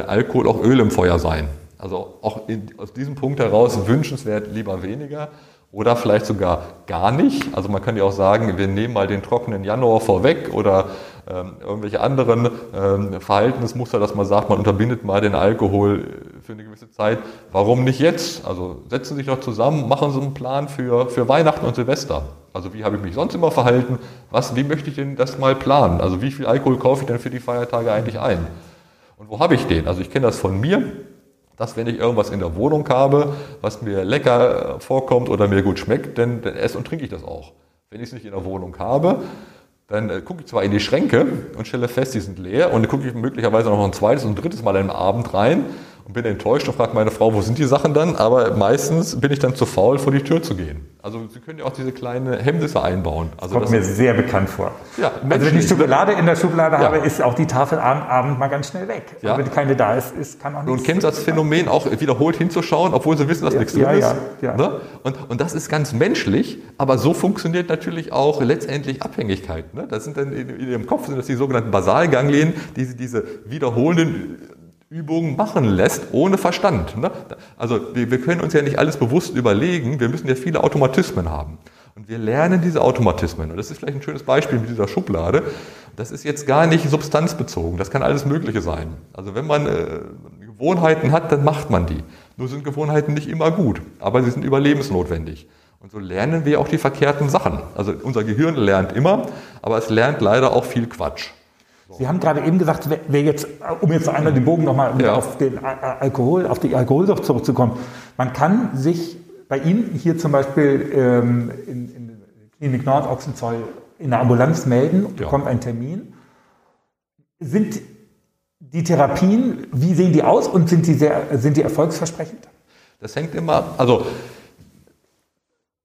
Alkohol auch Öl im Feuer sein. Also auch in, aus diesem Punkt heraus wünschenswert lieber weniger oder vielleicht sogar gar nicht. Also man kann ja auch sagen, wir nehmen mal den trockenen Januar vorweg oder ähm, irgendwelche anderen ähm, Verhaltensmuster, dass man sagt, man unterbindet mal den Alkohol für eine gewisse Zeit. Warum nicht jetzt? Also setzen Sie sich doch zusammen, machen Sie einen Plan für, für Weihnachten und Silvester. Also wie habe ich mich sonst immer verhalten? Was, wie möchte ich denn das mal planen? Also wie viel Alkohol kaufe ich denn für die Feiertage eigentlich ein? Und wo habe ich den? Also ich kenne das von mir, dass wenn ich irgendwas in der Wohnung habe, was mir lecker vorkommt oder mir gut schmeckt, dann, dann esse und trinke ich das auch. Wenn ich es nicht in der Wohnung habe, dann äh, gucke ich zwar in die Schränke und stelle fest, die sind leer und dann gucke ich möglicherweise noch ein zweites und drittes Mal am Abend rein und bin enttäuscht und frage meine Frau, wo sind die Sachen dann? Aber meistens bin ich dann zu faul, vor die Tür zu gehen. Also Sie können ja auch diese kleinen Hemmnisse einbauen. Also Kommt mir sehr bekannt vor. Ja, also wenn ich Schokolade in der Schublade ja. habe, ist auch die Tafel am Abend mal ganz schnell weg. Ja. wenn keine da ist, ist kann auch nichts. Und Sie das Phänomen auch wiederholt hinzuschauen, obwohl Sie wissen, dass ja, nichts drin ist? Ja, ne? und, und das ist ganz menschlich, aber so funktioniert natürlich auch letztendlich Abhängigkeit. Ne? Das sind dann in, in Ihrem Kopf sind das die sogenannten Basalganglien, die diese wiederholenden Übungen machen lässt, ohne Verstand. Ne? Also wir, wir können uns ja nicht alles bewusst überlegen, wir müssen ja viele Automatismen haben. Und wir lernen diese Automatismen. Und das ist vielleicht ein schönes Beispiel mit dieser Schublade. Das ist jetzt gar nicht substanzbezogen, das kann alles Mögliche sein. Also wenn man äh, Gewohnheiten hat, dann macht man die. Nur sind Gewohnheiten nicht immer gut, aber sie sind überlebensnotwendig. Und so lernen wir auch die verkehrten Sachen. Also unser Gehirn lernt immer, aber es lernt leider auch viel Quatsch. Sie haben gerade eben gesagt, wer jetzt, um jetzt einmal den Bogen nochmal ja. auf den Alkohol, auf die Alkoholsucht zurückzukommen, man kann sich bei Ihnen hier zum Beispiel ähm, in, in Klinik Nord Ochsenzoll in der Ambulanz melden und ja. bekommt einen Termin. Sind die Therapien, wie sehen die aus und sind die, sehr, sind die erfolgsversprechend? Das hängt immer, also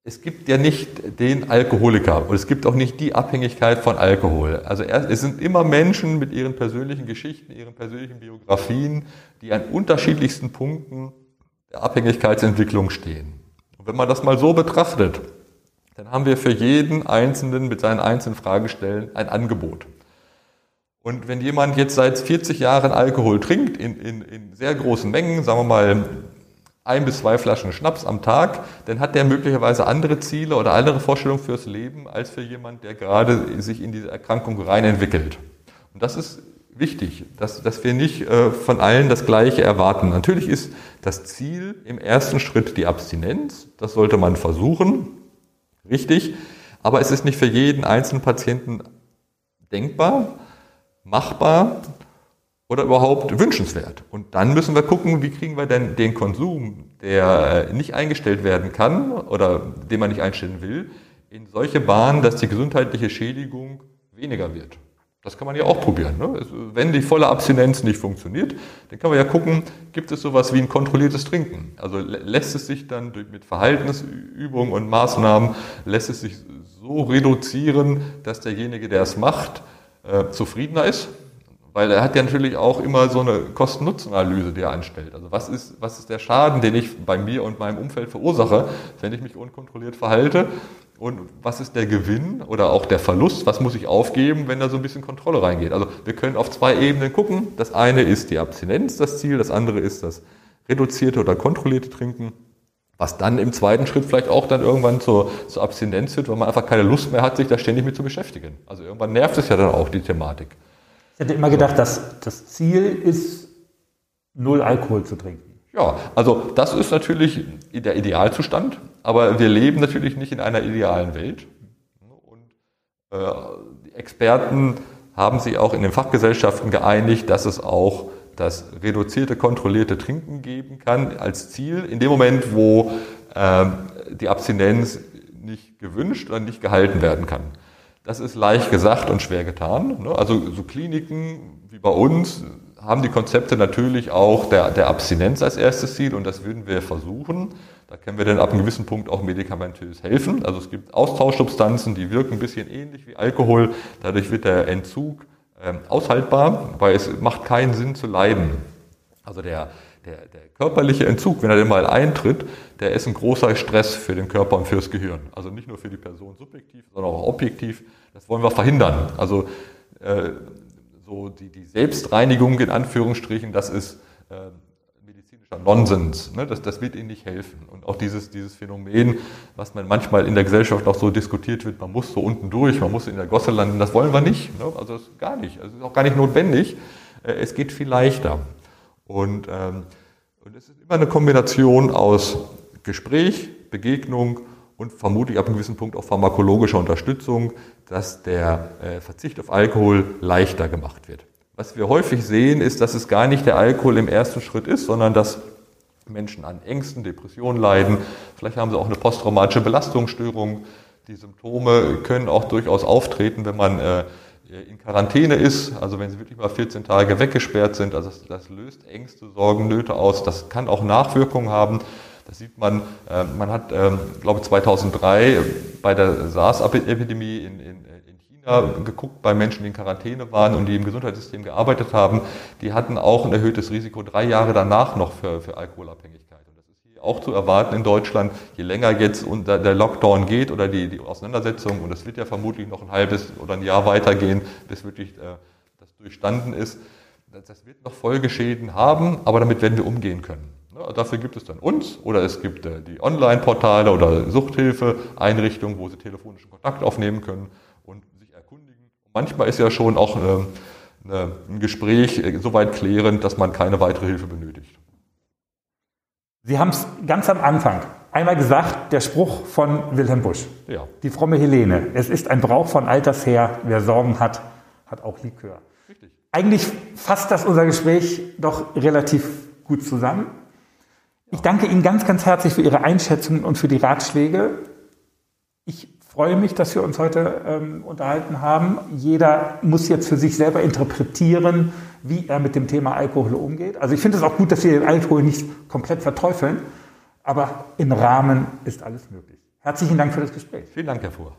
es gibt ja nicht den Alkoholiker und es gibt auch nicht die Abhängigkeit von Alkohol. Also es sind immer Menschen mit ihren persönlichen Geschichten, ihren persönlichen Biografien, die an unterschiedlichsten Punkten der Abhängigkeitsentwicklung stehen. Und wenn man das mal so betrachtet, dann haben wir für jeden Einzelnen mit seinen einzelnen Fragestellen ein Angebot. Und wenn jemand jetzt seit 40 Jahren Alkohol trinkt, in, in, in sehr großen Mengen, sagen wir mal ein bis zwei Flaschen Schnaps am Tag, dann hat der möglicherweise andere Ziele oder andere Vorstellungen fürs Leben als für jemand, der gerade sich in diese Erkrankung rein entwickelt. Und das ist wichtig, dass, dass wir nicht äh, von allen das Gleiche erwarten. Natürlich ist das Ziel im ersten Schritt die Abstinenz. Das sollte man versuchen. Richtig. Aber es ist nicht für jeden einzelnen Patienten denkbar, machbar oder überhaupt wünschenswert. Und dann müssen wir gucken, wie kriegen wir denn den Konsum, der äh, nicht eingestellt werden kann oder den man nicht einstellen will, in solche Bahnen, dass die gesundheitliche Schädigung weniger wird. Das kann man ja auch probieren. Ne? Wenn die volle Abstinenz nicht funktioniert, dann kann man ja gucken, gibt es sowas wie ein kontrolliertes Trinken? Also lässt es sich dann mit Verhaltensübungen und Maßnahmen, lässt es sich so reduzieren, dass derjenige, der es macht, äh, zufriedener ist? Weil er hat ja natürlich auch immer so eine Kosten-Nutzen-Analyse, die er anstellt. Also was ist, was ist der Schaden, den ich bei mir und meinem Umfeld verursache, wenn ich mich unkontrolliert verhalte? Und was ist der Gewinn oder auch der Verlust? Was muss ich aufgeben, wenn da so ein bisschen Kontrolle reingeht? Also wir können auf zwei Ebenen gucken. Das eine ist die Abstinenz, das Ziel. Das andere ist das reduzierte oder kontrollierte Trinken. Was dann im zweiten Schritt vielleicht auch dann irgendwann zur, zur Abstinenz führt, weil man einfach keine Lust mehr hat, sich da ständig mit zu beschäftigen. Also irgendwann nervt es ja dann auch die Thematik. Ich hätte immer gedacht, dass das Ziel ist, null Alkohol zu trinken. Ja, also das ist natürlich der Idealzustand, aber wir leben natürlich nicht in einer idealen Welt. Und äh, Experten haben sich auch in den Fachgesellschaften geeinigt, dass es auch das reduzierte, kontrollierte Trinken geben kann als Ziel in dem Moment, wo äh, die Abstinenz nicht gewünscht oder nicht gehalten werden kann. Das ist leicht gesagt und schwer getan. Ne? Also so Kliniken wie bei uns haben die Konzepte natürlich auch der, der Abstinenz als erstes Ziel und das würden wir versuchen. Da können wir dann ab einem gewissen Punkt auch medikamentös helfen. Also es gibt Austauschsubstanzen, die wirken ein bisschen ähnlich wie Alkohol. Dadurch wird der Entzug ähm, aushaltbar, weil es macht keinen Sinn zu leiden. Also der, der, der körperliche Entzug, wenn er denn mal eintritt, der ist ein großer Stress für den Körper und fürs Gehirn. Also nicht nur für die Person subjektiv, sondern auch objektiv. Das wollen wir verhindern. Also äh, so die, die Selbstreinigung in Anführungsstrichen, das ist äh, medizinischer Nonsens. Ne? Das, das wird Ihnen nicht helfen. Und auch dieses, dieses Phänomen, was man manchmal in der Gesellschaft noch so diskutiert wird, man muss so unten durch, man muss in der Gosse landen, das wollen wir nicht. Ne? Also das gar nicht. Also es ist auch gar nicht notwendig. Äh, es geht viel leichter. Und ähm, und es ist immer eine Kombination aus Gespräch, Begegnung und vermutlich ab einem gewissen Punkt auch pharmakologischer Unterstützung, dass der äh, Verzicht auf Alkohol leichter gemacht wird. Was wir häufig sehen, ist, dass es gar nicht der Alkohol im ersten Schritt ist, sondern dass Menschen an Ängsten, Depressionen leiden. Vielleicht haben sie auch eine posttraumatische Belastungsstörung. Die Symptome können auch durchaus auftreten, wenn man äh, in Quarantäne ist, also wenn sie wirklich mal 14 Tage weggesperrt sind, also das, das löst Ängste, Sorgen, Nöte aus. Das kann auch Nachwirkungen haben. Das sieht man, äh, man hat, äh, glaube 2003 bei der SARS-Epidemie in, in, in China geguckt bei Menschen, die in Quarantäne waren und die im Gesundheitssystem gearbeitet haben. Die hatten auch ein erhöhtes Risiko drei Jahre danach noch für, für Alkoholabhängigkeit auch zu erwarten in Deutschland, je länger jetzt der Lockdown geht oder die, die Auseinandersetzung, und es wird ja vermutlich noch ein halbes oder ein Jahr weitergehen, bis wirklich äh, das durchstanden ist, das, das wird noch Folgeschäden haben, aber damit werden wir umgehen können. Dafür gibt es dann uns oder es gibt äh, die Online-Portale oder Suchthilfe-Einrichtungen, wo Sie telefonischen Kontakt aufnehmen können und sich erkundigen. Manchmal ist ja schon auch eine, eine, ein Gespräch äh, so weit klärend, dass man keine weitere Hilfe benötigt. Sie haben es ganz am Anfang einmal gesagt, der Spruch von Wilhelm Busch. Ja. Die fromme Helene. Es ist ein Brauch von alters her. Wer Sorgen hat, hat auch Likör. Richtig. Eigentlich fasst das unser Gespräch doch relativ gut zusammen. Ich danke Ihnen ganz, ganz herzlich für Ihre Einschätzungen und für die Ratschläge. Ich freue mich, dass wir uns heute ähm, unterhalten haben. Jeder muss jetzt für sich selber interpretieren, wie er mit dem Thema Alkohol umgeht. Also ich finde es auch gut, dass wir den Alkohol nicht komplett verteufeln, aber im Rahmen ist alles möglich. Herzlichen Dank für das Gespräch. Vielen Dank, Herr Fuhr.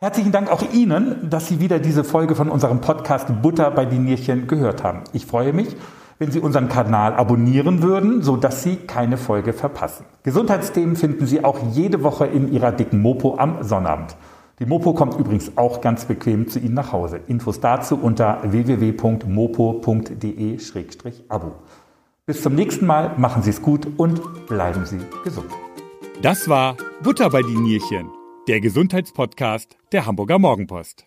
Herzlichen Dank auch Ihnen, dass Sie wieder diese Folge von unserem Podcast Butter bei die Nierchen gehört haben. Ich freue mich wenn Sie unseren Kanal abonnieren würden, so dass Sie keine Folge verpassen. Gesundheitsthemen finden Sie auch jede Woche in Ihrer dicken Mopo am Sonnabend. Die Mopo kommt übrigens auch ganz bequem zu Ihnen nach Hause. Infos dazu unter www.mopo.de-abo. Bis zum nächsten Mal, machen Sie es gut und bleiben Sie gesund. Das war Butter bei die Nierchen, der Gesundheitspodcast der Hamburger Morgenpost.